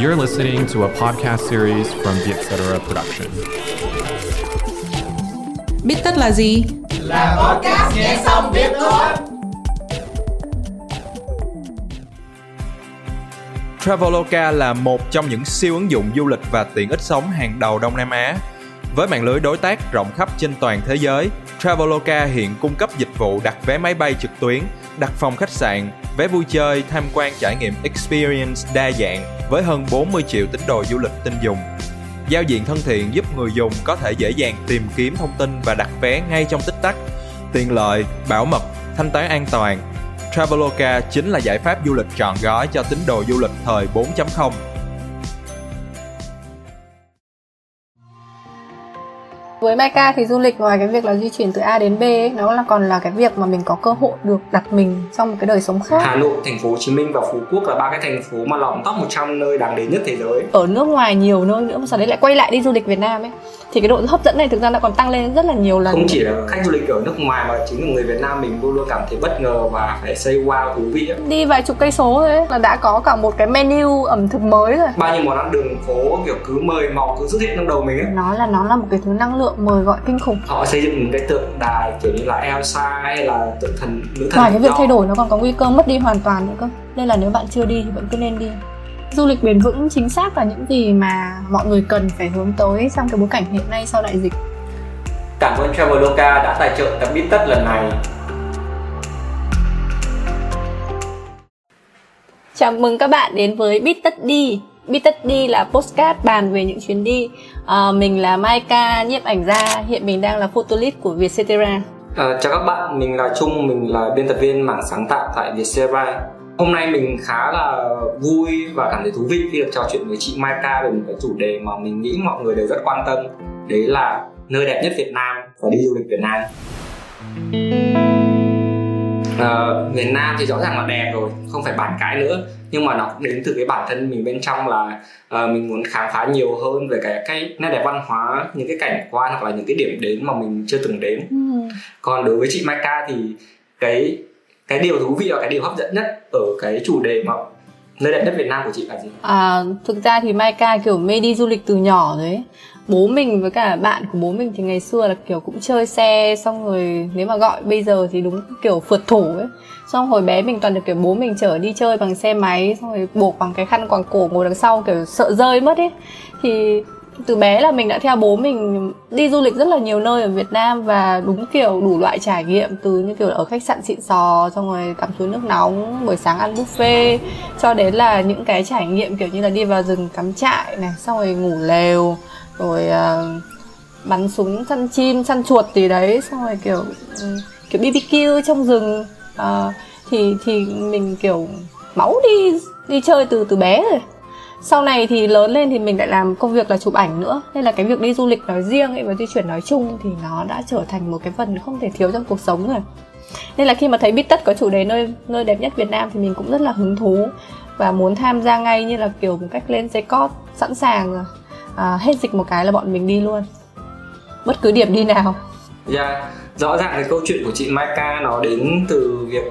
You're listening to a podcast series from the Etc. Production. Biết tất là gì? Là podcast nghe xong biết thôi. Traveloka là một trong những siêu ứng dụng du lịch và tiện ích sống hàng đầu Đông Nam Á. Với mạng lưới đối tác rộng khắp trên toàn thế giới, Traveloka hiện cung cấp dịch vụ đặt vé máy bay trực tuyến, đặt phòng khách sạn, vé vui chơi, tham quan trải nghiệm experience đa dạng với hơn 40 triệu tín đồ du lịch tin dùng. Giao diện thân thiện giúp người dùng có thể dễ dàng tìm kiếm thông tin và đặt vé ngay trong tích tắc. Tiện lợi, bảo mật, thanh toán an toàn. Traveloka chính là giải pháp du lịch trọn gói cho tín đồ du lịch thời 4.0 Với Maika thì du lịch ngoài cái việc là di chuyển từ A đến B ấy, nó là còn là cái việc mà mình có cơ hội được đặt mình trong một cái đời sống khác. Hà Nội, thành phố Hồ Chí Minh và Phú Quốc là ba cái thành phố mà lọt top 100 nơi đáng đến nhất thế giới. Ở nước ngoài nhiều nơi nữa mà sau đấy lại quay lại đi du lịch Việt Nam ấy thì cái độ hấp dẫn này thực ra đã còn tăng lên rất là nhiều lần. Không chỉ là khách du lịch ở nước ngoài mà chính là người Việt Nam mình luôn luôn cảm thấy bất ngờ và phải say wow thú vị. Đi vài chục cây số thôi ấy, là đã có cả một cái menu ẩm thực mới rồi. Bao nhiêu món ăn đường phố kiểu cứ mời mọc cứ xuất hiện trong đầu mình ấy. Nó là nó là một cái thứ năng lượng mời gọi kinh khủng. Họ xây dựng những cái tượng đài kiểu như là Elsa hay là tượng thần nữ thần. Ngoài cái việc thay đổi nó còn có nguy cơ mất đi hoàn toàn nữa cơ. Nên là nếu bạn chưa đi thì vẫn cứ nên đi du lịch bền vững chính xác là những gì mà mọi người cần phải hướng tới trong cái bối cảnh hiện nay sau đại dịch Cảm ơn Traveloka đã tài trợ tập Biết Tất lần này. Chào mừng các bạn đến với Biết Tất Đi Biết Tất Đi là postcard bàn về những chuyến đi. À, Mình là Maika, nhiếp ảnh gia Hiện mình đang là photolit của Vietcetera. À, Chào các bạn, mình là Trung, mình là biên tập viên mảng sáng tạo tại Vietcetera. Hôm nay mình khá là vui và cảm thấy thú vị khi được trò chuyện với chị Maika về một cái chủ đề mà mình nghĩ mọi người đều rất quan tâm. Đấy là nơi đẹp nhất Việt Nam và đi du lịch Việt Nam à, Việt Nam thì rõ ràng là đẹp rồi, không phải bàn cãi nữa nhưng mà nó đến từ cái bản thân mình bên trong là uh, mình muốn khám phá nhiều hơn về cái cái nét đẹp văn hóa những cái cảnh quan hoặc là những cái điểm đến mà mình chưa từng đến ừ. còn đối với chị Maika thì cái cái điều thú vị và cái điều hấp dẫn nhất ở cái chủ đề mà nơi đẹp nhất Việt Nam của chị là gì? À, thực ra thì Maika kiểu mê đi du lịch từ nhỏ rồi bố mình với cả bạn của bố mình thì ngày xưa là kiểu cũng chơi xe, xong rồi nếu mà gọi bây giờ thì đúng kiểu phượt thủ ấy. Xong hồi bé mình toàn được kiểu bố mình chở đi chơi bằng xe máy, xong rồi buộc bằng cái khăn quàng cổ ngồi đằng sau kiểu sợ rơi mất ấy. Thì từ bé là mình đã theo bố mình đi du lịch rất là nhiều nơi ở Việt Nam và đúng kiểu đủ loại trải nghiệm, từ như kiểu ở khách sạn xịn sò, xong rồi tắm suối nước nóng, buổi sáng ăn buffet, cho đến là những cái trải nghiệm kiểu như là đi vào rừng cắm trại này, xong rồi ngủ lều rồi uh, bắn súng săn chim săn chuột gì đấy xong rồi kiểu ừ, kiểu BBQ trong rừng. Uh, thì thì mình kiểu máu đi đi chơi từ từ bé rồi. Sau này thì lớn lên thì mình lại làm công việc là chụp ảnh nữa. Nên là cái việc đi du lịch nói riêng ấy và di chuyển nói chung thì nó đã trở thành một cái phần không thể thiếu trong cuộc sống rồi. Nên là khi mà thấy biết tất có chủ đề nơi nơi đẹp nhất Việt Nam thì mình cũng rất là hứng thú và muốn tham gia ngay như là kiểu một cách lên dây cót sẵn sàng rồi à, hết dịch một cái là bọn mình đi luôn bất cứ điểm đi nào dạ yeah. rõ ràng cái câu chuyện của chị Maika nó đến từ việc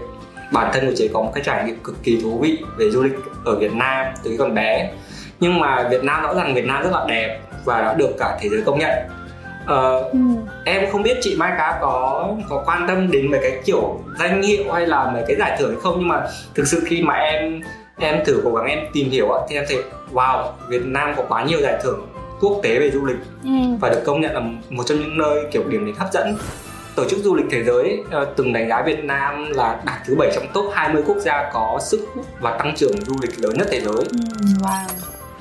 bản thân của chị có một cái trải nghiệm cực kỳ thú vị về du lịch ở Việt Nam từ khi còn bé nhưng mà Việt Nam rõ ràng Việt Nam rất là đẹp và đã được cả thế giới công nhận uh, ừ. em không biết chị Mai Cá có có quan tâm đến mấy cái kiểu danh hiệu hay là mấy cái giải thưởng hay không nhưng mà thực sự khi mà em em thử cố gắng em tìm hiểu thì em thấy wow Việt Nam có quá nhiều giải thưởng quốc tế về du lịch ừ. và được công nhận là một trong những nơi kiểu điểm đến hấp dẫn tổ chức du lịch thế giới uh, từng đánh giá Việt Nam là đạt thứ bảy trong top 20 quốc gia có sức hút và tăng trưởng du lịch lớn nhất thế giới. Ừ, wow.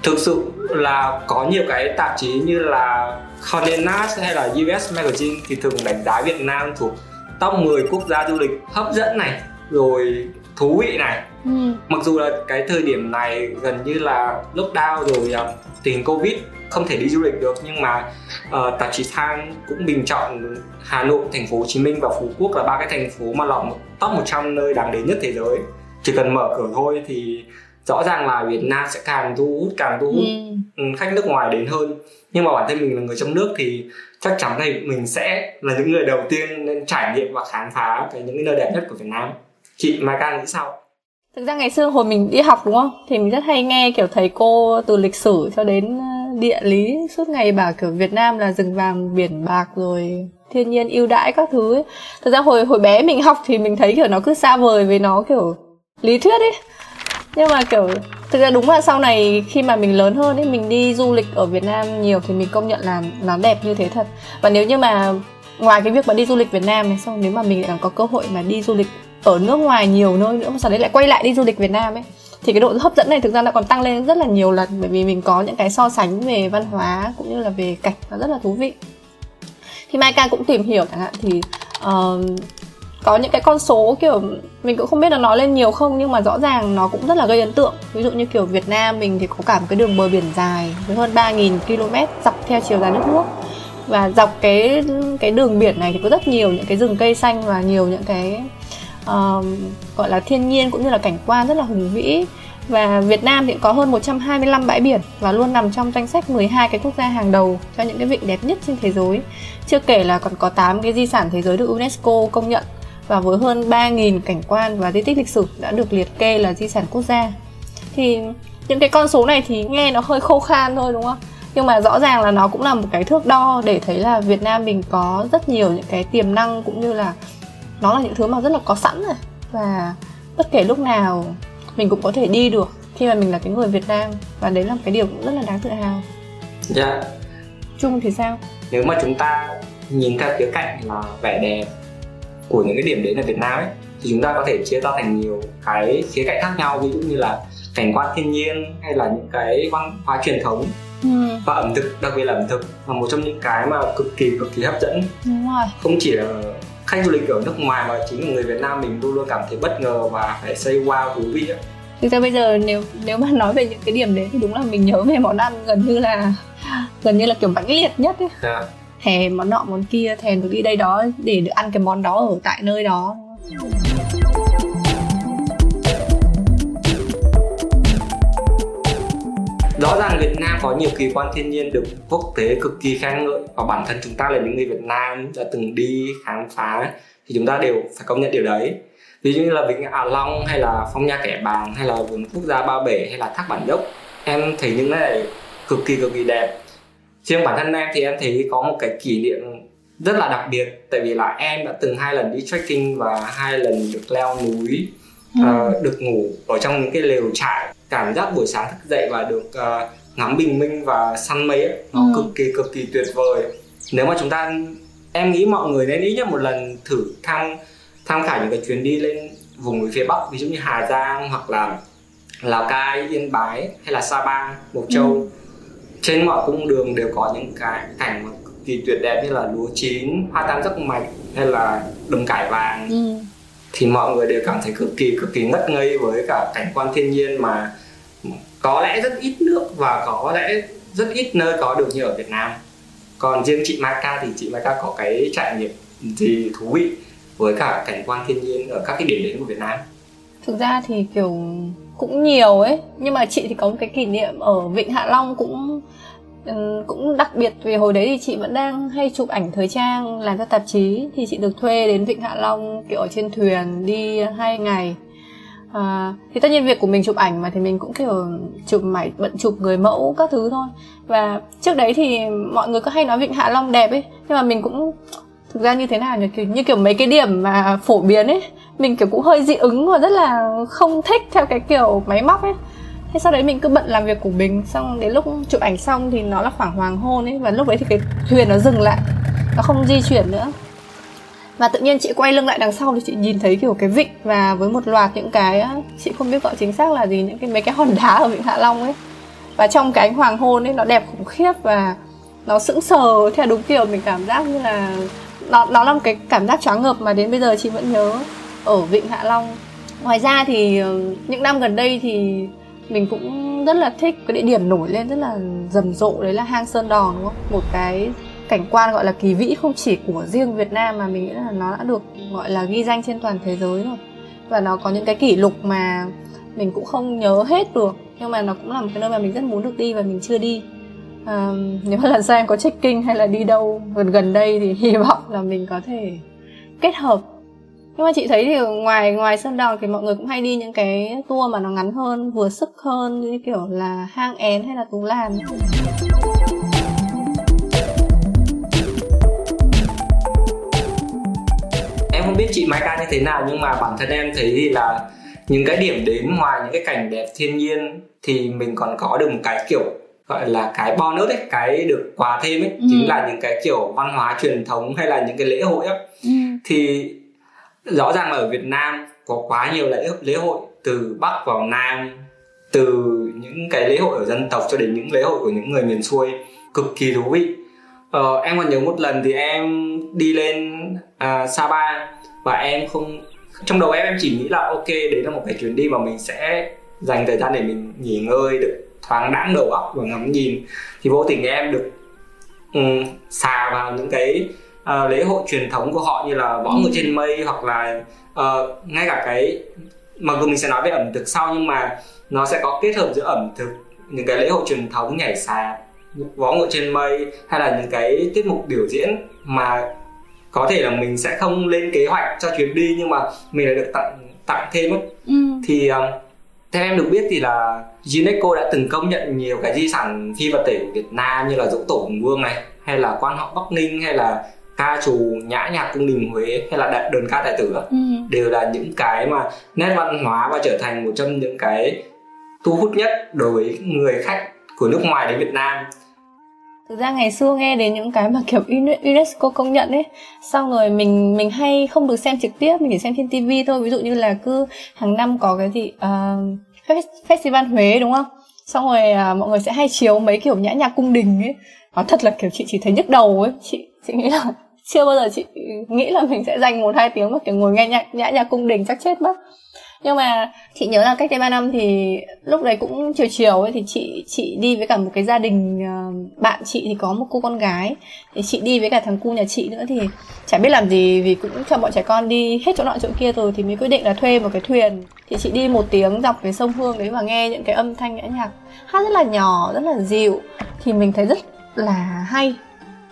Thực sự là có nhiều cái tạp chí như là Condé Nast hay là US Magazine thì thường đánh giá Việt Nam thuộc top 10 quốc gia du lịch hấp dẫn này, rồi thú vị này. Ừ. Mặc dù là cái thời điểm này gần như là lockdown rồi uh, tình hình Covid không thể đi du lịch được nhưng mà uh, tạp chí Time cũng bình chọn Hà Nội, thành phố Hồ Chí Minh và Phú Quốc là ba cái thành phố mà lọt top 100 nơi đáng đến nhất thế giới. Chỉ cần mở cửa thôi thì rõ ràng là Việt Nam sẽ càng thu hút càng thu hút ừ. ừ. khách nước ngoài đến hơn. Nhưng mà bản thân mình là người trong nước thì chắc chắn là mình sẽ là những người đầu tiên nên trải nghiệm và khám phá cái những nơi đẹp nhất của Việt Nam. Chị Mai Ca nghĩ sao? thực ra ngày xưa hồi mình đi học đúng không thì mình rất hay nghe kiểu thầy cô từ lịch sử cho đến địa lý, suốt ngày bảo kiểu Việt Nam là rừng vàng biển bạc rồi thiên nhiên ưu đãi các thứ ấy. thật ra hồi hồi bé mình học thì mình thấy kiểu nó cứ xa vời với nó kiểu lý thuyết ấy nhưng mà kiểu, thực ra đúng là sau này khi mà mình lớn hơn ấy, mình đi du lịch ở Việt Nam nhiều thì mình công nhận là nó đẹp như thế thật và nếu như mà ngoài cái việc mà đi du lịch Việt Nam này, xong nếu mà mình lại có cơ hội mà đi du lịch ở nước ngoài nhiều nơi nữa sau đấy lại quay lại đi du lịch Việt Nam ấy thì cái độ hấp dẫn này thực ra nó còn tăng lên rất là nhiều lần bởi vì mình có những cái so sánh về văn hóa cũng như là về cảnh nó rất là thú vị. Thì Mai Ca cũng tìm hiểu chẳng hạn thì uh, có những cái con số kiểu mình cũng không biết là nói lên nhiều không nhưng mà rõ ràng nó cũng rất là gây ấn tượng. Ví dụ như kiểu Việt Nam mình thì có cả một cái đường bờ biển dài với hơn 3.000 km dọc theo chiều dài nước nước. Và dọc cái cái đường biển này thì có rất nhiều những cái rừng cây xanh và nhiều những cái uh, gọi là thiên nhiên cũng như là cảnh quan rất là hùng vĩ và Việt Nam thì có hơn 125 bãi biển và luôn nằm trong danh sách 12 cái quốc gia hàng đầu cho những cái vịnh đẹp nhất trên thế giới. Chưa kể là còn có 8 cái di sản thế giới được UNESCO công nhận và với hơn 3.000 cảnh quan và di tích lịch sử đã được liệt kê là di sản quốc gia. Thì những cái con số này thì nghe nó hơi khô khan thôi đúng không? Nhưng mà rõ ràng là nó cũng là một cái thước đo để thấy là Việt Nam mình có rất nhiều những cái tiềm năng cũng như là nó là những thứ mà rất là có sẵn rồi và bất kể lúc nào mình cũng có thể đi được khi mà mình là cái người Việt Nam và đấy là một cái điều cũng rất là đáng tự hào. Dạ. Yeah. Trung thì sao? Nếu mà chúng ta nhìn theo khía cạnh là vẻ đẹp của những cái điểm đến ở Việt Nam ấy thì chúng ta có thể chia ra thành nhiều cái khía cạnh khác nhau ví dụ như là cảnh quan thiên nhiên hay là những cái văn hóa truyền thống ừ. và ẩm thực đặc biệt là ẩm thực là một trong những cái mà cực kỳ cực kỳ hấp dẫn Đúng rồi. không chỉ là khách du lịch ở nước ngoài mà chính là người Việt Nam mình luôn luôn cảm thấy bất ngờ và phải say wow thú vị ấy. Thực ra bây giờ nếu nếu mà nói về những cái điểm đấy thì đúng là mình nhớ về món ăn gần như là gần như là kiểu mãnh liệt nhất ấy. Yeah. Dạ. Thèm món nọ món kia, thèm được đi đây đó để được ăn cái món đó ở tại nơi đó. Rõ ràng Việt Nam có nhiều kỳ quan thiên nhiên được quốc tế cực kỳ khen ngợi và bản thân chúng ta là những người Việt Nam đã từng đi khám phá thì chúng ta đều phải công nhận điều đấy. Ví dụ như là vịnh Hạ Long hay là phong nha kẻ bàng hay là vườn quốc gia Ba Bể hay là thác Bản Dốc em thấy những cái này cực kỳ cực kỳ đẹp. Riêng bản thân em thì em thấy có một cái kỷ niệm rất là đặc biệt tại vì là em đã từng hai lần đi trekking và hai lần được leo núi ừ. uh, được ngủ ở trong những cái lều trại cảm giác buổi sáng thức dậy và được uh, ngắm bình minh và săn mây ấy, nó ừ. cực kỳ cực kỳ tuyệt vời nếu mà chúng ta em nghĩ mọi người nên ít nhất một lần thử tham tham khảo những cái chuyến đi lên vùng núi phía bắc ví dụ như hà giang hoặc là lào cai yên bái hay là sapa mộc châu ừ. trên mọi cung đường đều có những cái cảnh mà cực kỳ tuyệt đẹp như là lúa chín hoa tam giác mạch hay là đồng cải vàng ừ thì mọi người đều cảm thấy cực kỳ cực kỳ ngất ngây với cả cảnh quan thiên nhiên mà có lẽ rất ít nước và có lẽ rất ít nơi có được như ở Việt Nam. Còn riêng chị Mai Ca thì chị Mai Ca có cái trải nghiệm gì thú vị với cả cảnh quan thiên nhiên ở các cái điểm đến của Việt Nam? Thực ra thì, kiểu, cũng nhiều ấy. Nhưng mà chị thì có một cái kỷ niệm ở Vịnh Hạ Long cũng Ừ, cũng đặc biệt vì hồi đấy thì chị vẫn đang hay chụp ảnh thời trang làm cho tạp chí. Thì chị được thuê đến vịnh hạ long kiểu ở trên thuyền đi hai ngày. À, thì tất nhiên việc của mình chụp ảnh mà thì mình cũng kiểu chụp máy bận chụp người mẫu các thứ thôi. Và trước đấy thì mọi người cứ hay nói vịnh hạ long đẹp ấy nhưng mà mình cũng thực ra như thế nào nhỉ? Kiểu như kiểu mấy cái điểm mà phổ biến ấy mình kiểu cũng hơi dị ứng và rất là không thích theo cái kiểu máy móc ấy thế sau đấy mình cứ bận làm việc của mình, xong đến lúc chụp ảnh xong thì nó là khoảng hoàng hôn ấy, và lúc đấy thì cái thuyền nó dừng lại, nó không di chuyển nữa. Và tự nhiên chị quay lưng lại đằng sau thì chị nhìn thấy kiểu cái vịnh và với một loạt những cái chị không biết gọi chính xác là gì, những cái mấy cái hòn đá ở vịnh hạ long ấy. Và trong cái ánh hoàng hôn ấy, nó đẹp khủng khiếp và nó sững sờ, theo đúng kiểu mình cảm giác như là nó nó là một cái cảm giác choáng ngợp mà đến bây giờ chị vẫn nhớ ở vịnh hạ long. Ngoài ra thì ờ, những năm gần đây thì mình cũng rất là thích cái địa điểm nổi lên rất là rầm rộ đấy là hang sơn đòn đúng không? Một cái cảnh quan gọi là kỳ vĩ không chỉ của riêng Việt Nam mà mình nghĩ là nó đã được gọi là ghi danh trên toàn thế giới rồi. Và nó có những cái kỷ lục mà mình cũng không nhớ hết được nhưng mà nó cũng là một cái nơi mà mình rất muốn được đi và mình chưa đi. À, nếu mà lần sau em có trekking hay là đi đâu gần gần đây thì hy vọng là mình có thể kết hợp nhưng mà chị thấy thì ngoài ngoài sơn đòn thì mọi người cũng hay đi những cái tour mà nó ngắn hơn vừa sức hơn như kiểu là hang én hay là tú làn em không biết chị Mai Ca như thế nào nhưng mà bản thân em thấy thì là những cái điểm đến ngoài những cái cảnh đẹp thiên nhiên thì mình còn có được một cái kiểu gọi là cái bonus ấy cái được quà thêm ấy ừ. chính là những cái kiểu văn hóa truyền thống hay là những cái lễ hội ấy ừ. thì rõ ràng là ở Việt Nam có quá nhiều lễ lễ hội từ Bắc vào Nam từ những cái lễ hội ở dân tộc cho đến những lễ hội của những người miền xuôi cực kỳ thú vị. Ờ, em còn nhớ một lần thì em đi lên à, Sapa và em không trong đầu em em chỉ nghĩ là ok đấy là một cái chuyến đi mà mình sẽ dành thời gian để mình nghỉ ngơi được thoáng đãng đầu óc và ngắm nhìn. Thì vô tình em được um, xà vào những cái uh, lễ hội truyền thống của họ như là võ ngựa trên mây hoặc là uh, ngay cả cái mặc dù mình sẽ nói về ẩm thực sau nhưng mà nó sẽ có kết hợp giữa ẩm thực những cái lễ hội truyền thống nhảy sạp võ ngựa trên mây hay là những cái tiết mục biểu diễn mà có thể là mình sẽ không lên kế hoạch cho chuyến đi nhưng mà mình lại được tặng tặng thêm ấy. Ừ. thì um, theo em được biết thì là UNESCO đã từng công nhận nhiều cái di sản phi vật thể của Việt Nam như là dỗ tổ Hùng Vương này hay là quan họ Bắc Ninh hay là ca trù nhã nhạc cung đình Huế hay là đơn ca đại tử ừ. đều là những cái mà nét văn hóa và trở thành một trong những cái thu hút nhất đối với người khách của nước ngoài đến Việt Nam. Thực ra ngày xưa nghe đến những cái mà kiểu UNESCO công nhận ấy Xong rồi mình mình hay không được xem trực tiếp Mình chỉ xem trên TV thôi. Ví dụ như là cứ hàng năm có cái gì uh, Festival Huế đúng không? Xong rồi uh, mọi người sẽ hay chiếu mấy kiểu nhã nhạc cung đình ấy. Nó thật là kiểu chị chỉ thấy nhức đầu ấy. Chị chị nghĩ là chưa bao giờ chị nghĩ là mình sẽ dành một hai tiếng mà, kiểu, ngồi nghe nhạc, nhã nhạc cung đình chắc chết mất. Nhưng mà chị nhớ là cách đây ba năm thì lúc đấy cũng chiều chiều ấy, thì chị chị đi với cả một cái gia đình ờ, bạn chị thì có một cô con gái. Thì chị đi với cả thằng cu nhà chị nữa thì chả biết làm gì vì cũng cho bọn trẻ con đi hết chỗ nọ chỗ kia rồi thì mới quyết định là thuê một cái thuyền. Thì chị đi một tiếng dọc cái sông Hương đấy và nghe những cái âm thanh nhã nhạc hát rất là nhỏ, rất là dịu. Thì mình thấy rất là hay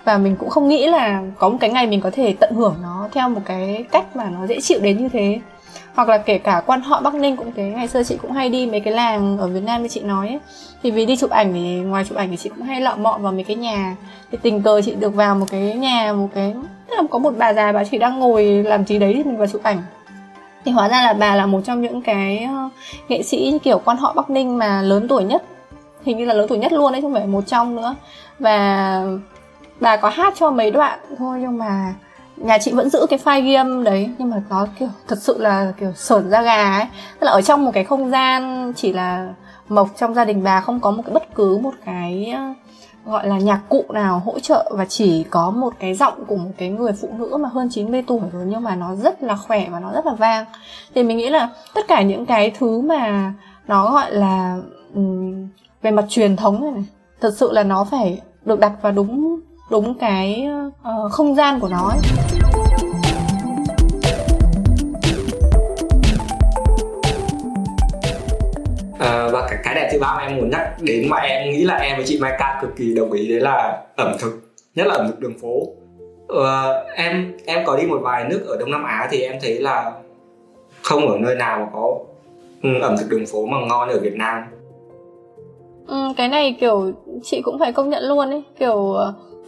và mình cũng không nghĩ là có một cái ngày mình có thể tận hưởng nó theo một cái cách mà nó dễ chịu đến như thế. Hoặc là kể cả quan họ Bắc Ninh cũng thế, ngày xưa chị cũng hay đi mấy cái làng ở Việt Nam như chị nói ấy. thì vì đi chụp ảnh thì ngoài chụp ảnh thì chị cũng hay lọ mọ vào mấy cái nhà. Thì tình cờ chị được vào một cái nhà, một cái, tức là có một bà già, bà chị đang ngồi làm gì đấy thì mình vào chụp ảnh. Thì hóa ra là bà là một trong những cái ờ, nghệ sĩ kiểu quan họ Bắc Ninh mà lớn tuổi nhất. Hình như là lớn tuổi nhất luôn đấy, không phải một trong nữa. Và bà có hát cho mấy đoạn thôi nhưng mà nhà chị vẫn giữ cái file âm đấy nhưng mà nó kiểu thật sự là kiểu sởn da gà ấy. Tức là ở trong một cái không gian chỉ là mộc trong gia đình bà không có một cái bất cứ một cái ờ, gọi là nhạc cụ nào hỗ trợ và chỉ có một cái giọng của một cái người phụ nữ mà hơn 90 tuổi rồi nhưng mà nó rất là khỏe và nó rất là vang. Thì mình nghĩ là tất cả những cái thứ mà nó gọi là um, về mặt truyền thống này, này thật sự là nó phải được đặt vào đúng đúng cái uh, không gian của nó ấy. À, và cái, cái đẹp thứ ba mà em muốn nhắc đến mà em nghĩ là em với chị Mai Ca cực kỳ đồng ý đấy là ẩm thực nhất là ẩm thực đường phố. Ờ, em em có đi một vài nước ở Đông Nam Á thì em thấy là không ở nơi nào mà có ừ, ẩm thực đường phố mà ngon ở Việt Nam. Ừ, cái này kiểu chị cũng phải công nhận luôn ấy. Kiểu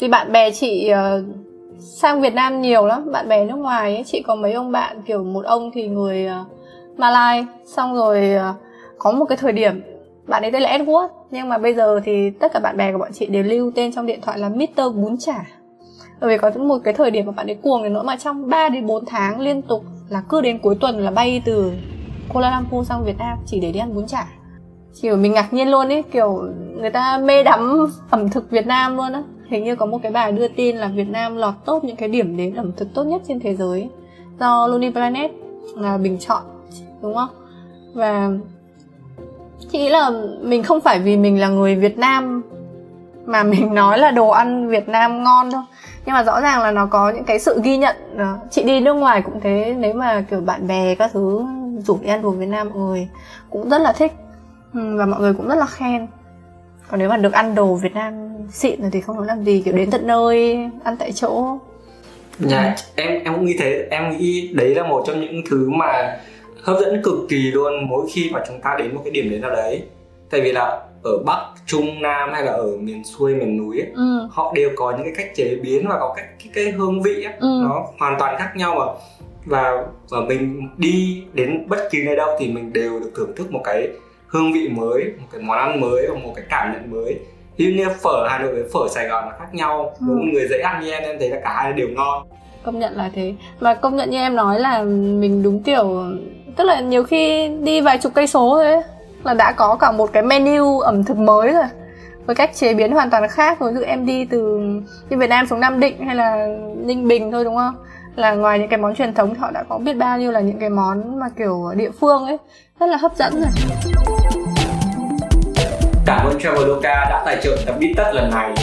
thì bạn bè chị uh, sang Việt Nam nhiều lắm bạn bè nước ngoài ấy. chị có mấy ông bạn kiểu một ông thì người uh, Malai xong rồi uh, có một cái thời điểm bạn ấy tên là Edward nhưng mà bây giờ thì tất cả bạn bè của bọn chị đều lưu tên trong điện thoại là Mr. Bún Chả bởi vì có một cái thời điểm mà bạn ấy cuồng đến nỗi mà trong 3 đến 4 tháng liên tục là cứ đến cuối tuần là bay từ Kuala Lumpur sang Việt Nam chỉ để đi ăn bún chả kiểu mình ngạc nhiên luôn ấy kiểu người ta mê đắm ẩm thực Việt Nam luôn á hình như có một cái bài đưa tin là Việt Nam lọt top những cái điểm đến ẩm thực tốt nhất trên thế giới do Lonely Planet là bình chọn, đúng không? Và chị nghĩ là mình không phải vì mình là người Việt Nam mà mình nói là đồ ăn Việt Nam ngon đâu. Nhưng mà rõ ràng là nó có những cái sự ghi nhận à, chị đi nước ngoài cũng thế, nếu mà kiểu bạn bè các thứ rủ đi ăn đồ Việt Nam, mọi người cũng rất là thích. Ừ, và mọi người cũng rất là khen còn nếu mà được ăn đồ Việt Nam xịn rồi thì không nói làm gì kiểu đến tận nơi ăn tại chỗ Dạ, em em cũng nghĩ thế, em nghĩ đấy là một trong những thứ mà hấp dẫn cực kỳ luôn mỗi khi mà chúng ta đến một cái điểm đến nào đấy. Tại vì là ở Bắc, Trung, Nam hay là ở miền xuôi, miền núi ấy, ừ. họ đều có những cái cách chế biến và có cách cái, cái hương vị ấy, Ừ. nó hoàn toàn khác nhau mà và và mình đi đến bất kỳ nơi đâu thì mình đều được thưởng thức một cái hương vị mới, một cái món ăn mới và một cái cảm nhận mới. Ví như phở Hà Nội với phở Sài Gòn là khác nhau. Ừ. Với một người dễ ăn như em em thấy là cả hai đều ngon. công nhận là thế mà công nhận như em nói là mình đúng kiểu tức là nhiều khi đi vài chục cây số thôi ấy, là đã có cả một cái menu ẩm thực mới rồi với cách chế biến hoàn toàn khác rồi ví dụ em đi từ như Việt Nam xuống Nam Định hay là Ninh Bình thôi đúng không là ngoài những cái món truyền thống thì họ đã có biết bao nhiêu là những cái món mà kiểu địa phương ấy. Rất là hấp dẫn rồi. Cảm ơn Traveloka đã tài trợ tập Bít Tất lần này.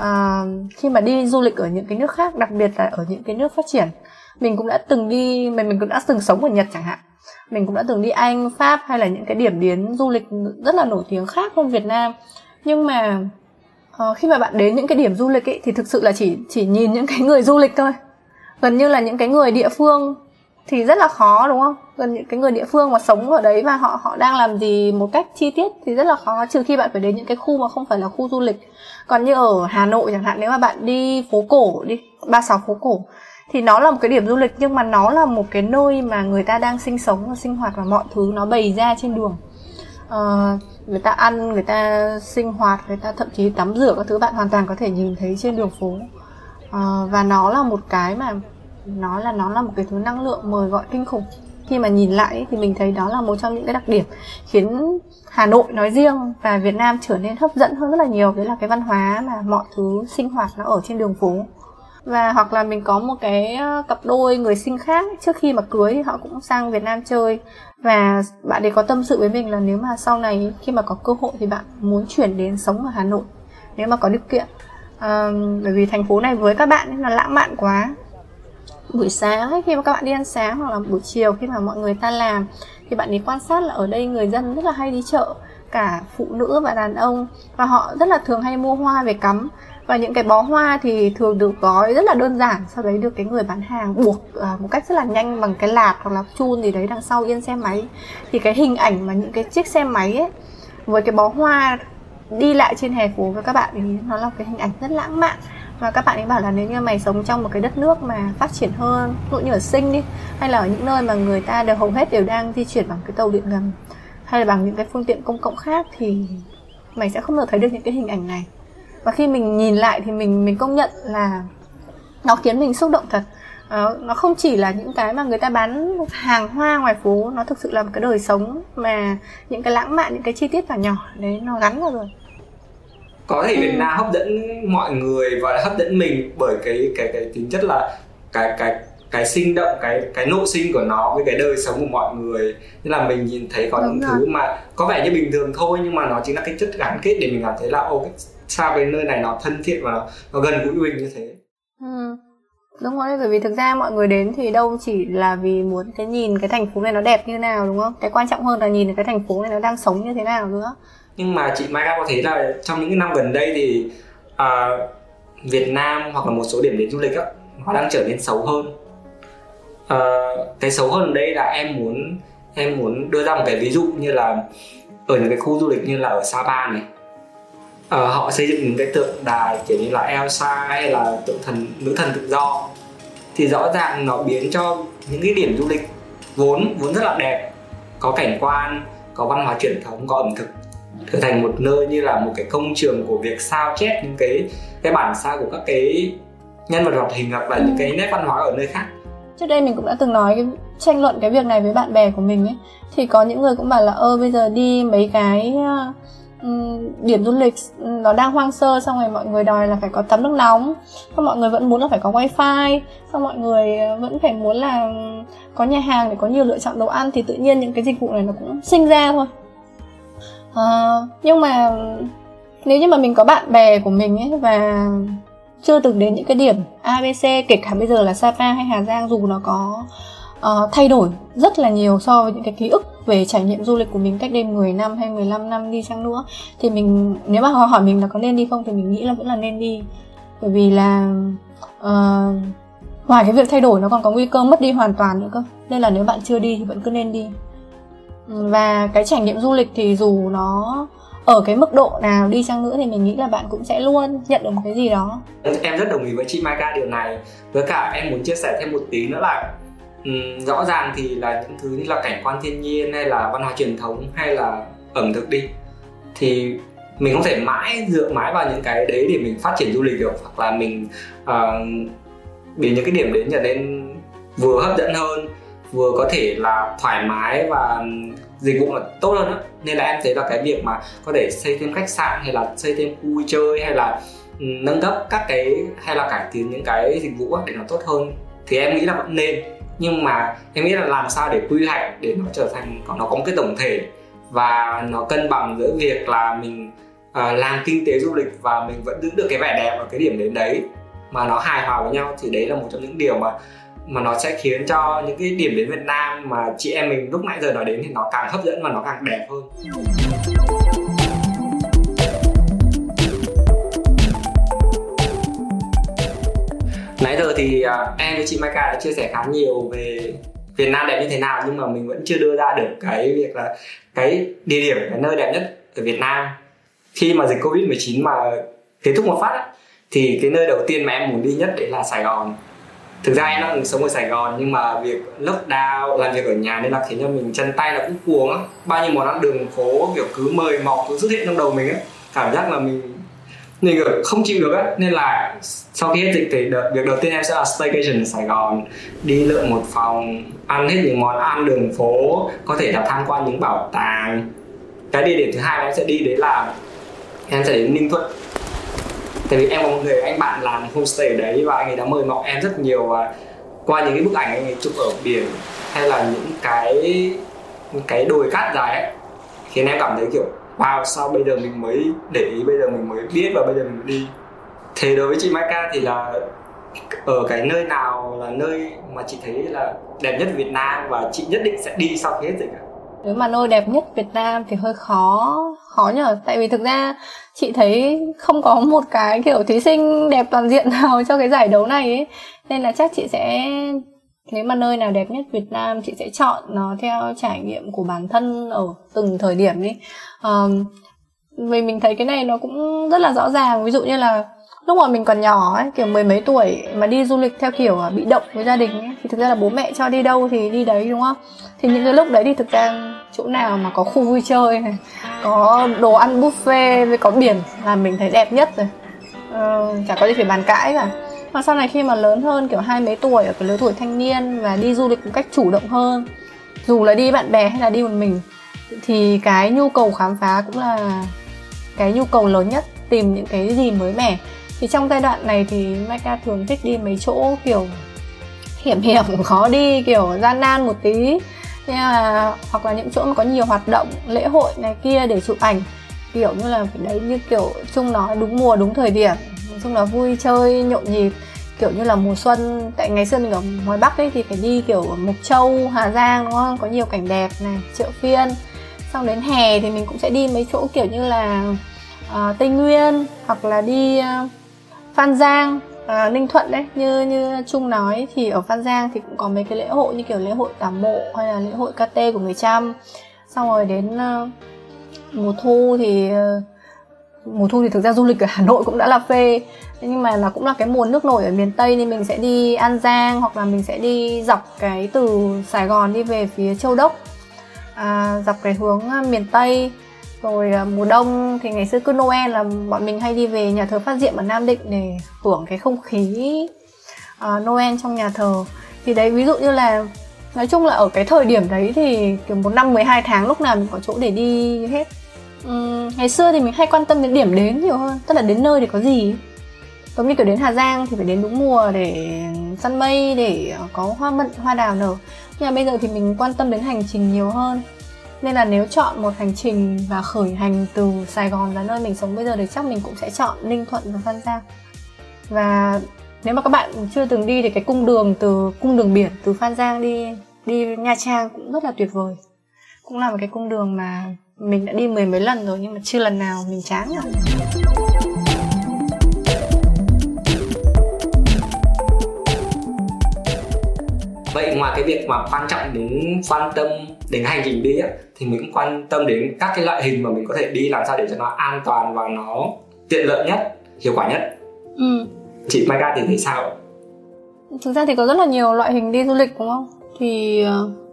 à, khi mà đi du lịch ở những cái nước khác đặc biệt là ở những cái nước phát triển mình cũng đã từng đi mình mình cũng đã từng sống ở Nhật chẳng hạn mình cũng đã từng đi Anh Pháp hay là những cái điểm đến du lịch rất là nổi tiếng khác hơn Việt Nam. Nhưng mà uh, khi mà bạn đến những cái điểm du lịch ấy, thì thực sự là chỉ chỉ nhìn những cái người du lịch thôi. Gần như là những cái người địa phương thì rất là khó đúng không? Gần những cái người địa phương mà sống ở đấy và họ họ đang làm gì một cách chi tiết thì rất là khó trừ khi bạn phải đến những cái khu mà không phải là khu du lịch. Còn như ở Hà Nội chẳng hạn nếu mà bạn đi phố cổ đi ba sáu phố cổ thì nó là một cái điểm du lịch nhưng mà nó là một cái nơi mà người ta đang sinh sống và sinh hoạt và mọi thứ nó bày ra trên đường. Uh, người ta ăn người ta sinh hoạt người ta thậm chí tắm rửa các thứ bạn hoàn toàn có thể nhìn thấy trên đường phố. Uh, và nó là một cái mà nó là nó là một cái thứ năng lượng mời gọi kinh khủng. Khi mà nhìn lại thì mình thấy đó là một trong những cái đặc điểm khiến Hà Nội nói riêng và Việt Nam trở nên hấp dẫn hơn rất là nhiều. Đấy là cái văn hóa mà mọi thứ sinh hoạt nó ở trên đường phố và hoặc là mình có một cái ờ, cặp đôi người sinh khác trước khi mà cưới thì họ cũng sang Việt Nam chơi. Và bạn ấy có tâm sự với mình là nếu mà sau này khi mà có cơ hội thì bạn muốn chuyển đến sống ở Hà Nội nếu mà có điều kiện. À, bởi vì thành phố này với các bạn là lãng mạn quá. Buổi sáng ấy, khi mà các bạn đi ăn sáng hoặc là buổi chiều khi mà mọi người ta làm thì bạn ấy quan sát là ở đây người dân rất là hay đi chợ cả phụ nữ và đàn ông. Và họ rất là thường hay mua hoa về cắm và những cái bó hoa thì thường được gói rất là đơn giản sau đấy được cái người bán hàng buộc uh, một cách rất là nhanh bằng cái lạt hoặc là chun gì đấy đằng sau yên xe máy. Thì cái hình ảnh mà những cái chiếc xe máy ấy với cái bó hoa đi lại trên hè phố với các bạn thì nó là cái hình ảnh rất lãng mạn. Và các bạn ấy bảo là nếu như mày sống trong một cái đất nước mà phát triển hơn ví dụ như ở sinh đi hay là ở những nơi mà người ta đều hầu hết đều đang di chuyển bằng cái tàu điện ngầm hay là bằng những cái phương tiện công cộng khác thì mày sẽ không bao giờ thấy được những cái hình ảnh này và khi mình nhìn lại thì mình mình công nhận là nó khiến mình xúc động thật Ờ, nó không chỉ là những cái mà người ta bán hàng hoa ngoài phố nó thực sự là một cái đời sống mà những cái lãng mạn những cái chi tiết nhỏ nhỏ đấy nó gắn vào rồi có thể Việt Ừ. Nam hấp dẫn mọi người và hấp dẫn mình bởi cái cái cái tính chất là cái cái cái sinh động cái cái nội sinh của nó với cái đời sống của mọi người nên là mình nhìn thấy có Đúng những rồi. thứ mà có vẻ như bình thường thôi nhưng mà nó chính là cái chất gắn kết để mình cảm thấy là ô cái sao cái nơi này nó thân thiện và nó, nó gần gũi mình như thế Ừ. Đúng rồi, bởi vì thực ra mọi người đến thì đâu chỉ là vì muốn cái nhìn cái thành phố này nó đẹp như nào đúng không? Cái quan trọng hơn là nhìn cái thành phố này nó đang sống như thế nào nữa. nhưng mà chị Mai có thấy là trong những cái năm gần đây thì à, Việt Nam hoặc là một số điểm đến du lịch á nó đang trở nên xấu hơn à, cái xấu hơn ở đây là em muốn em muốn đưa ra một cái ví dụ như là ở những cái khu du lịch như là ở Sapa này ờ, họ xây dựng những cái tượng đài kiểu như là Elsa hay là tượng thần nữ thần tự do. Thì rõ ràng nó biến cho những cái điểm du lịch vốn vốn rất là đẹp. Có cảnh quan có văn hóa truyền thống có ẩm thực. Trở thành một nơi như là một cái công trường của việc sao chép những cái cái bản sao của các cái nhân vật hoạt hình hoặc là những cái nét văn hóa ở nơi khác. Trước đây mình cũng đã từng nói cái tranh luận cái việc này với bạn bè của mình ấy. Thì có những người cũng bảo là ơ bây giờ đi mấy cái uh, điểm du lịch nó đang hoang sơ xong rồi mọi người đòi là phải có tắm nước nóng. Xong mọi người vẫn muốn là phải có wifi xong mọi người ờ, vẫn phải muốn là có nhà hàng để có nhiều lựa chọn đồ ăn thì tự nhiên những cái dịch vụ này nó cũng sinh ra thôi. À, nhưng mà nếu như mà mình có bạn bè của mình ấy và chưa từng đến những cái điểm ABC kể cả bây giờ là Sapa hay Hà Giang dù nó có uh, thay đổi rất là nhiều so với những cái ký ức về trải nghiệm du lịch của mình cách đây 10 năm hay 15 năm đi chăng nữa thì mình nếu mà họ hỏi mình là có nên đi không thì mình nghĩ là vẫn là nên đi. Bởi vì là uh, ngoài cái việc thay đổi nó còn có nguy cơ mất đi hoàn toàn nữa cơ. Nên là nếu bạn chưa đi thì vẫn cứ nên đi. Ừ, và cái trải nghiệm du lịch thì dù nó ở cái mức độ nào đi chăng nữa thì mình nghĩ là bạn cũng sẽ luôn nhận được một cái gì đó. Em rất đồng ý với chị Maika điều này. Với cả em muốn chia sẻ thêm một tí nữa là um, rõ ràng thì là những thứ như là cảnh quan thiên nhiên hay là văn hóa truyền thống hay là ẩm thực đi thì mình không thể mãi dựa mãi vào những cái đấy để mình phát triển du lịch được hoặc là mình ờ, uh, biến những cái điểm đến trở nên vừa hấp dẫn hơn vừa có thể là thoải mái và dịch vụ là tốt hơn đó. nên là em thấy là cái việc mà có thể xây thêm khách sạn hay là xây thêm khu vui chơi hay là ừ, nâng cấp các cái hay là cải tiến những cái dịch vụ để nó tốt hơn thì em nghĩ là vẫn nên nhưng mà em nghĩ là làm sao để quy hoạch để nó trở thành nó có một cái tổng thể và nó cân bằng giữa việc là mình uh, làm kinh tế du lịch và mình vẫn giữ được cái vẻ đẹp ở cái điểm đến đấy mà nó hài hòa với nhau thì đấy là một trong những điều mà mà nó sẽ khiến cho những cái điểm đến Việt Nam mà chị em mình lúc nãy giờ nói đến thì nó càng hấp dẫn và nó càng đẹp hơn. Nãy giờ thì uh, em với chị Maika đã chia sẻ khá nhiều về Việt Nam đẹp như thế nào nhưng mà mình vẫn chưa đưa ra được cái việc là cái địa điểm cái nơi đẹp nhất ở Việt Nam. Khi mà dịch Covid 19 mà kết thúc một phát ấy, thì cái nơi đầu tiên mà em muốn đi nhất đấy là Sài Gòn. Thực ra em đang sống ở Sài Gòn nhưng mà việc lockdown làm việc ở nhà nên là khiến cho mình chân tay nó cũng cuồng á. Bao nhiêu món ăn đường phố kiểu cứ mời mọc cứ xuất hiện trong đầu mình á. Cảm giác là mình nên không chịu được á nên là sau khi hết dịch thì đợt, việc đầu tiên em sẽ là staycation ở Sài Gòn đi lượn một phòng ăn hết những món ăn đường phố có thể là tham quan những bảo tàng. Cái địa điểm thứ hai mà em sẽ đi đấy là em sẽ đến Ninh Thuận. Tại vì em có một người anh bạn làm homestay ở đấy và anh ấy đã mời mọc em rất nhiều và qua những cái bức ảnh anh ấy chụp ở biển hay là những cái những cái đồi cát dài ấy khiến em cảm thấy kiểu wow, sao bây giờ mình mới để ý, bây giờ mình mới biết và bây giờ mình mới đi? Thế đối với chị Maika thì là ở cái nơi nào là nơi mà chị thấy là đẹp nhất Việt Nam và chị nhất định sẽ đi sau khi hết dịch ạ? nếu mà nơi đẹp nhất Việt Nam thì hơi khó khó nhờ. Tại vì thực ra chị thấy không có một cái kiểu thí sinh đẹp toàn diện nào cho cái giải đấu này ấy. Nên là chắc chị sẽ nếu mà nơi nào đẹp nhất Việt Nam chị sẽ chọn nó theo trải nghiệm của bản thân ở từng thời điểm đi. Um, vì mình thấy cái này nó cũng rất là rõ ràng. Ví dụ như là lúc mà mình còn nhỏ ấy kiểu mười mấy tuổi mà đi du lịch theo kiểu à, bị động với gia đình ấy, thì thực ra là bố mẹ cho đi đâu thì đi đấy đúng không? Thì những cái lúc đấy thì thực ra chỗ nào mà có khu vui chơi này có đồ ăn buffet với có biển là mình thấy đẹp nhất rồi. Uh, chả có gì phải bàn cãi cả mà sau này khi mà lớn hơn, kiểu hai mấy tuổi, ở cái lứa tuổi thanh niên và đi du lịch một cách chủ động hơn, dù là đi bạn bè hay là đi một mình, thì cái nhu cầu khám phá cũng là cái nhu cầu lớn nhất, tìm những cái gì mới mẻ. Thì trong giai đoạn này thì Maika thường thích đi mấy chỗ kiểu hiểm hiểm, khó đi, kiểu gian nan một tí. Là, hoặc là những chỗ mà có nhiều hoạt động, lễ hội này kia để chụp ảnh, kiểu như là đấy như kiểu chung nói đúng mùa, đúng thời điểm chung là vui chơi nhộn nhịp. Kiểu như là mùa xuân tại ngày xưa mình ở ngoài bắc ấy thì phải đi kiểu mộc châu hà giang đúng không? Có nhiều cảnh đẹp này chợ phiên. Xong đến hè thì mình cũng sẽ đi mấy chỗ kiểu như là uh, tây nguyên hoặc là đi uh, Phan Giang uh, Ninh Thuận đấy. Như như Trung nói thì ở Phan Giang thì cũng có mấy cái lễ hội như kiểu lễ hội tảo mộ hay là lễ hội KT của người Trăm. Xong rồi đến uh, mùa thu thì uh, mùa thu thì thực ra du lịch ở Hà Nội cũng đã là phê. Nhưng mà nó cũng là cái mùa nước nổi ở miền Tây nên mình sẽ đi An Giang hoặc là mình sẽ đi dọc cái từ Sài Gòn đi về phía Châu Đốc à, dọc cái hướng à, miền Tây. Rồi à, mùa đông thì ngày xưa cứ Noel là bọn mình hay đi về nhà thờ Phát Diệm ở Nam Định để hưởng cái không khí à, Noel trong nhà thờ. Thì đấy ví dụ như là nói chung là ở cái thời điểm đấy thì kiểu một năm 12 tháng lúc nào mình có chỗ để đi hết. Ừ, ngày xưa thì mình hay quan tâm đến điểm đến nhiều hơn. Tức là đến nơi để có gì? Giống như kiểu đến Hà Giang thì phải đến đúng mùa để săn mây, để có hoa mận, hoa đào nở. Nhưng mà bây giờ thì mình quan tâm đến hành trình nhiều hơn. Nên là nếu chọn một hành trình và khởi hành từ Sài Gòn là nơi mình sống bây giờ thì chắc mình cũng sẽ chọn Ninh Thuận và Phan Giang. Và nếu mà các bạn chưa từng đi thì cái cung đường từ, cung đường biển từ Phan Giang đi đi Nha Trang cũng rất là tuyệt vời. Cũng là một cái cung đường mà mình đã đi mười mấy lần rồi nhưng mà chưa lần nào mình chán cả vậy ngoài cái việc mà quan trọng đến quan tâm đến hành trình đi á, thì mình cũng quan tâm đến các cái loại hình mà mình có thể đi làm sao để cho nó an toàn và nó tiện lợi nhất hiệu quả nhất. Ừ. chị Mai Ca thì thấy sao? Thực ra thì có rất là nhiều loại hình đi du lịch đúng không? Thì uh,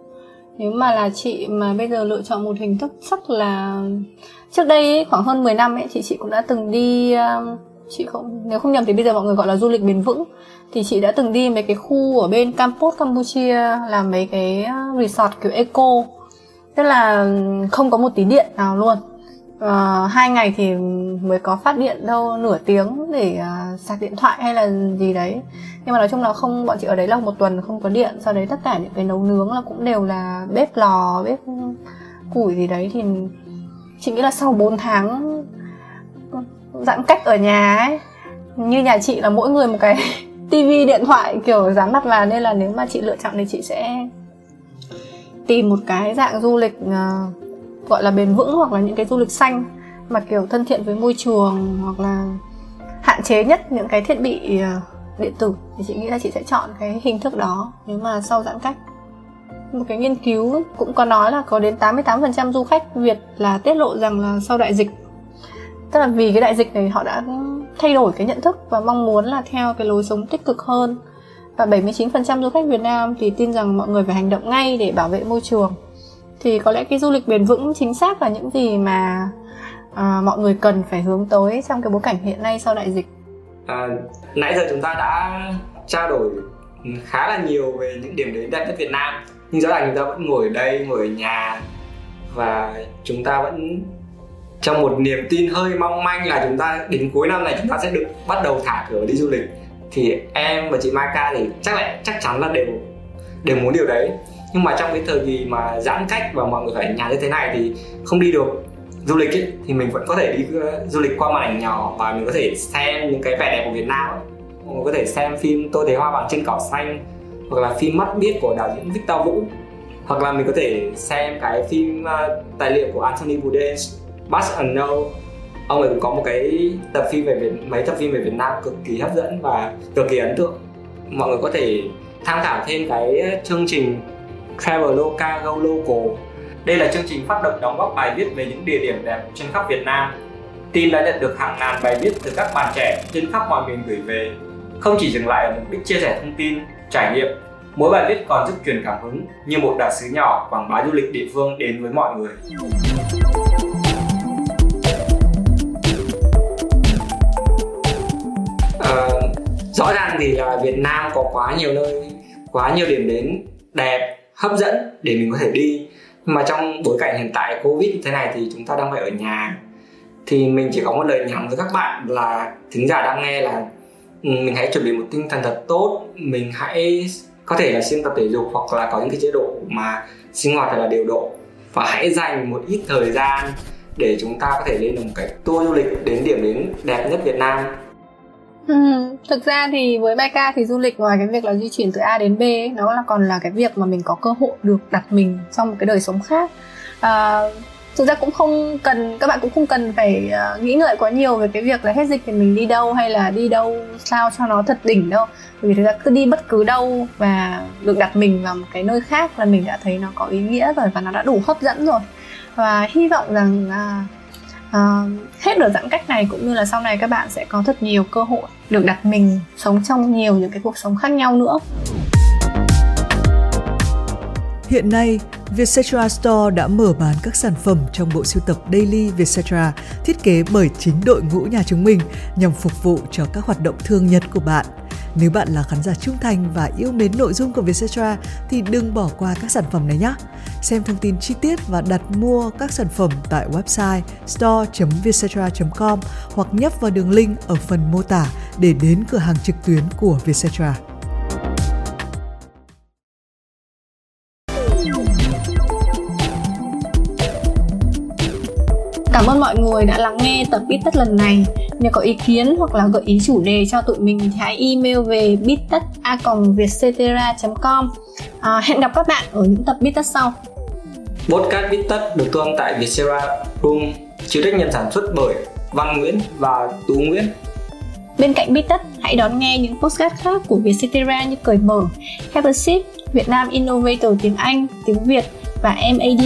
nếu mà là chị mà bây giờ lựa chọn một hình thức chắc là trước đây ấy, khoảng hơn 10 năm ấy thì chị cũng đã từng đi um, chị không nếu không nhầm thì bây giờ mọi người gọi là du lịch bền vững. Thì chị đã từng đi mấy cái khu ở bên Campos Campuchia là mấy cái uh, resort kiểu eco. Tức là um, không có một tí điện nào luôn. Uh, hai ngày thì mới có phát điện đâu nửa tiếng để uh, sạc điện thoại hay là gì đấy. Nhưng mà nói chung là không bọn chị ở đấy là một tuần không có điện sau đấy tất cả những cái nấu nướng là cũng đều là bếp lò bếp củi gì đấy. Thì chị nghĩ là sau 4 tháng giãn cách ở nhà ấy như nhà chị là mỗi người một cái tivi điện thoại kiểu dán mặt vào nên là nếu mà chị lựa chọn thì chị sẽ tìm một cái dạng du lịch uh, gọi là bền vững hoặc là những cái du lịch xanh mà kiểu thân thiện với môi trường hoặc là hạn chế nhất những cái thiết bị ờ, điện tử thì chị nghĩ là chị sẽ chọn cái hình thức đó nếu mà sau giãn cách. Một cái nghiên cứu cũng có nói là có đến 88% du khách Việt là tiết lộ rằng là sau đại dịch, tức là vì cái đại dịch này họ đã thay đổi cái nhận thức và mong muốn là theo cái lối sống tích cực hơn. Và 79% du khách Việt Nam thì tin rằng mọi người phải hành động ngay để bảo vệ môi trường. Thì có lẽ cái du lịch bền vững chính xác là những gì mà à, mọi người cần phải hướng tới trong cái bối cảnh hiện nay sau đại dịch. À, nãy giờ chúng ta đã trao đổi khá là nhiều về những điểm đến đẹp nhất Việt Nam. Nhưng rõ ràng chúng ta vẫn ngồi ở đây ngồi ở nhà. Và chúng ta vẫn trong một niềm tin hơi mong manh là chúng ta đến cuối năm này chúng ta sẽ được bắt đầu thả cửa đi du lịch. Thì em và chị Mai Ca thì chắc là chắc chắn là đều đều muốn điều đấy. Nhưng mà trong cái thời kỳ mà giãn cách và mọi người phải ở nhà như thế này thì không đi được du lịch ấy, thì mình vẫn có thể đi ờ, du lịch qua màn ảnh nhỏ và mình có thể xem những cái vẻ đẹp của Việt Nam ấy. mình có thể xem phim tôi thấy hoa vàng trên cỏ xanh hoặc là phim mắt biết của đạo diễn Victor Vũ. Hoặc là mình có thể xem cái phim uh, tài liệu của Anthony Bourdain Bus Unknown ông ấy cũng có một cái tập phim về Việt mấy tập phim về Việt Nam cực kỳ hấp dẫn và cực kỳ ấn tượng. Mọi người có thể tham khảo thêm cái chương trình Traveloka Go Local đây là chương trình phát động đóng góp bài viết về những địa điểm đẹp trên khắp Việt Nam. Tin đã nhận được hàng ngàn bài viết từ các bạn trẻ trên khắp mọi miền gửi về. Không chỉ dừng lại ở mục đích chia sẻ thông tin, trải nghiệm mỗi bài viết còn giúp truyền cảm hứng như một đại sứ nhỏ quảng bá du lịch địa phương đến với mọi người. Ờ, rõ ràng thì là Việt Nam có quá nhiều nơi quá nhiều điểm đến đẹp hấp dẫn để mình có thể đi mà trong bối cảnh hiện tại covid như thế này thì chúng ta đang phải ở nhà. Thì mình chỉ có một lời nhắn với các bạn là, thính giả đang nghe là ừ, mình hãy chuẩn bị một tinh thần thật tốt, mình hãy có thể là xin tập thể dục hoặc là có những cái chế độ mà sinh hoạt thật là điều độ. Và hãy dành một ít thời gian để chúng ta có thể lên được một cái tour du lịch đến điểm đến đẹp nhất Việt Nam. Ừ, thực ra thì với Maika thì du lịch ngoài cái việc là di chuyển từ A đến B ấy, nó là còn là cái việc mà mình có cơ hội được đặt mình trong một cái đời sống khác. À, thực ra cũng không cần các bạn cũng không cần phải uh, nghĩ ngợi quá nhiều về cái việc là hết dịch thì mình đi đâu hay là đi đâu sao cho nó thật đỉnh đâu. Bởi vì thực ra cứ đi bất cứ đâu và được đặt mình vào một cái nơi khác là mình đã thấy nó có ý nghĩa rồi và nó đã đủ hấp dẫn rồi. Và hy vọng rằng uh, uh, hết đợt giãn cách này cũng như là sau này các bạn sẽ có thật nhiều cơ hội được đặt mình sống trong nhiều những cái cuộc sống khác nhau nữa. Hiện nay, Vietcetera Store đã mở bán các sản phẩm trong bộ sưu tập Daily Vietcetera thiết kế bởi chính đội ngũ nhà chúng mình nhằm phục vụ cho các hoạt động thường nhật của bạn – nếu bạn là khán giả trung thành và yêu mến nội dung của Vietcetera thì đừng bỏ qua các sản phẩm này nhé. Xem thông tin chi tiết và đặt mua các sản phẩm tại website store.vietcetera.com hoặc nhấp vào đường link ở phần mô tả để đến cửa hàng trực tuyến của Vietcetera. Cảm ơn mọi người đã lắng nghe tập Bít Tất lần này. Nếu có ý kiến hoặc là gợi ý chủ đề cho tụi mình thì hãy email về bittất.vietcetera.com à, Hẹn gặp các bạn ở những tập Bít Tất sau. Podcast Bít Tất được tuân tại Vietcetera Room, chịu trách nhiệm sản xuất bởi Văn Nguyễn và Tú Nguyễn. Bên cạnh Bít Tất, hãy đón nghe những podcast khác của Vietcetera như Cởi Mở, Have a Sip, Việt Nam Innovator tiếng Anh, tiếng Việt và MAD.